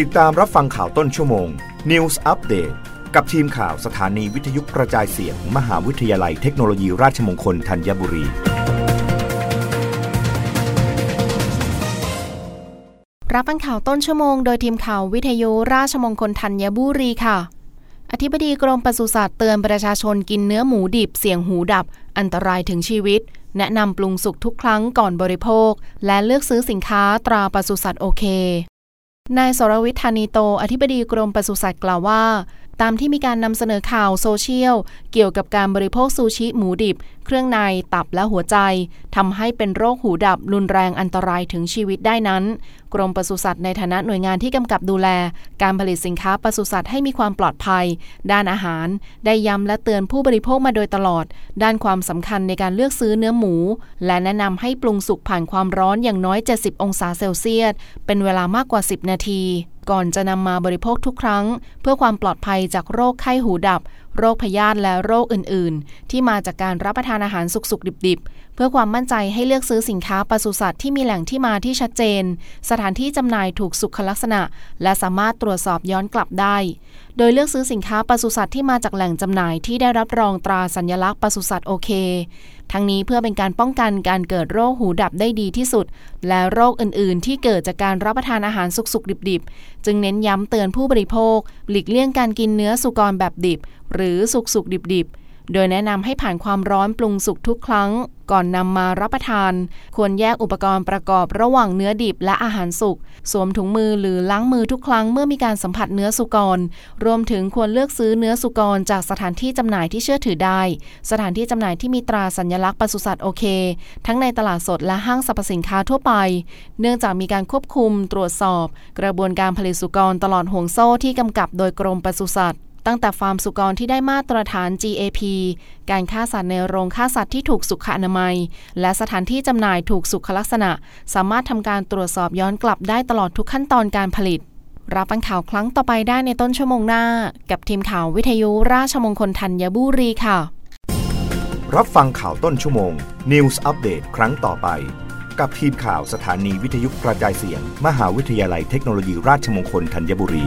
ติดตามรับฟังข่าวต้นชั่วโมง News Update กับทีมข่าวสถานีวิทยุกระจายเสียงมมหาวิทยาลัยเทคโนโลยีราชมงคลธัญบุรี รับฟังข่าวต้นชั่วโมงโดยทีมข่าววิทยุราชมงคลธัญบุรีค่ะ อธิบดีกรมปศุสัตว์เตือนประชาชนกินเนื้อหมูดิบเสี่ยงหูดับ อันตรายถึงชีวิต แนะนำปรุงสุกทุกครั้งก่อนบริโภค และเลือกซื้อสินค้าตราปศุสัตว์โอเค นายสรวิทย์ธานีโต อธิบดีกรมปศุสัตว์กล่าวว่า ตามที่มีการนำเสนอข่าวโซเชียล เกี่ยวกับการบริโภคซูชิหมูดิบ เครื่องในตับและหัวใจทำให้เป็นโรคหูดับรุนแรงอันตรายถึงชีวิตได้นั้น กรมปศุสัตว์ในฐานะหน่วยงานที่กำกับดูแล การผลิตสินค้าปศุสัตว์ให้มีความปลอดภัย ด้านอาหาร ได้ย้ำและเตือนผู้บริโภคมาโดยตลอด ด้านความสำคัญในการเลือกซื้อเนื้อหมู และแนะนำให้ปรุงสุกผ่านความร้อนอย่างน้อย 70 องศาเซลเซียสเป็นเวลามากกว่า 10 นาที ก่อนจะนำมาบริโภคทุกครั้ง เพื่อความปลอดภัยจากโรคไข้หูดับโรคพยาธิและโรคอื่น ๆ ที่มาจากการรับประทานอาหารสุกๆ ดิบ ๆ เพื่อความมั่นใจให้เลือกซื้อสินค้าปศุสัตว์ที่มีแหล่งที่มาที่ชัดเจน สถานที่จำหน่ายถูกสุขลักษณะ และสามารถตรวจสอบย้อนกลับได้ โดยเลือกซื้อสินค้าปศุสัตว์ที่มาจากแหล่งจำหน่ายที่ได้รับรองตราสัญลักษณ์ปศุสัตว์โอเค ทั้งนี้เพื่อเป็นการป้องกันการเกิดโรคหูดับได้ดีที่สุด และโรคอื่น ๆ ที่เกิดจากการรับประทานอาหารสุกๆ ดิบ ๆ จึงเน้นย้ำเตือนผู้บริโภค หลีกเลี่ยงการกินเนื้อสุกรแบบดิบ หรือสุกๆดิบๆ โดยแนะนำให้ผ่านความร้อนปรุงสุกทุกครั้ง ก่อนนำมารับประทาน ควรแยกอุปกรณ์ประกอบระหว่างเนื้อดิบและอาหารสุก สวมถุงมือหรือล้างมือทุกครั้งเมื่อมีการสัมผัสเนื้อสุกร รวมถึงควรเลือกซื้อเนื้อสุกรจากสถานที่จำหน่ายที่เชื่อถือได้ สถานที่จำหน่ายที่มีตราสัญลักษณ์ปศุสัตว์โอเค ทั้งในตลาดสดและห้างสรรพสินค้าทั่วไป เนื่องจากมีการควบคุมตรวจสอบ กระบวนการผลิตสุกรตลอดห่วงโซ่ที่กำกับโดยกรมปศุสัตว์ ตั้งแต่ฟาร์มสุกรที่ได้มาตรฐาน GAP การฆ่าสัตว์ในโรงฆ่าสัตว์ที่ถูกสุขอนามัย และสถานที่จำหน่ายถูกสุขลักษณะ สามารถทำการตรวจสอบย้อนกลับได้ตลอดทุกขั้นตอนการผลิต รับฟังข่าวครั้งต่อไปได้ในต้นชั่วโมงหน้า กับทีมข่าววิทยุราชมงคลธัญบุรีค่ะ รับฟังข่าวต้นชั่วโมง News Update ครั้งต่อไป กับทีมข่าวสถานีวิทยุกระจายเสียง มหาวิทยาลัยเทคโนโลยีราชมงคลธัญบุรี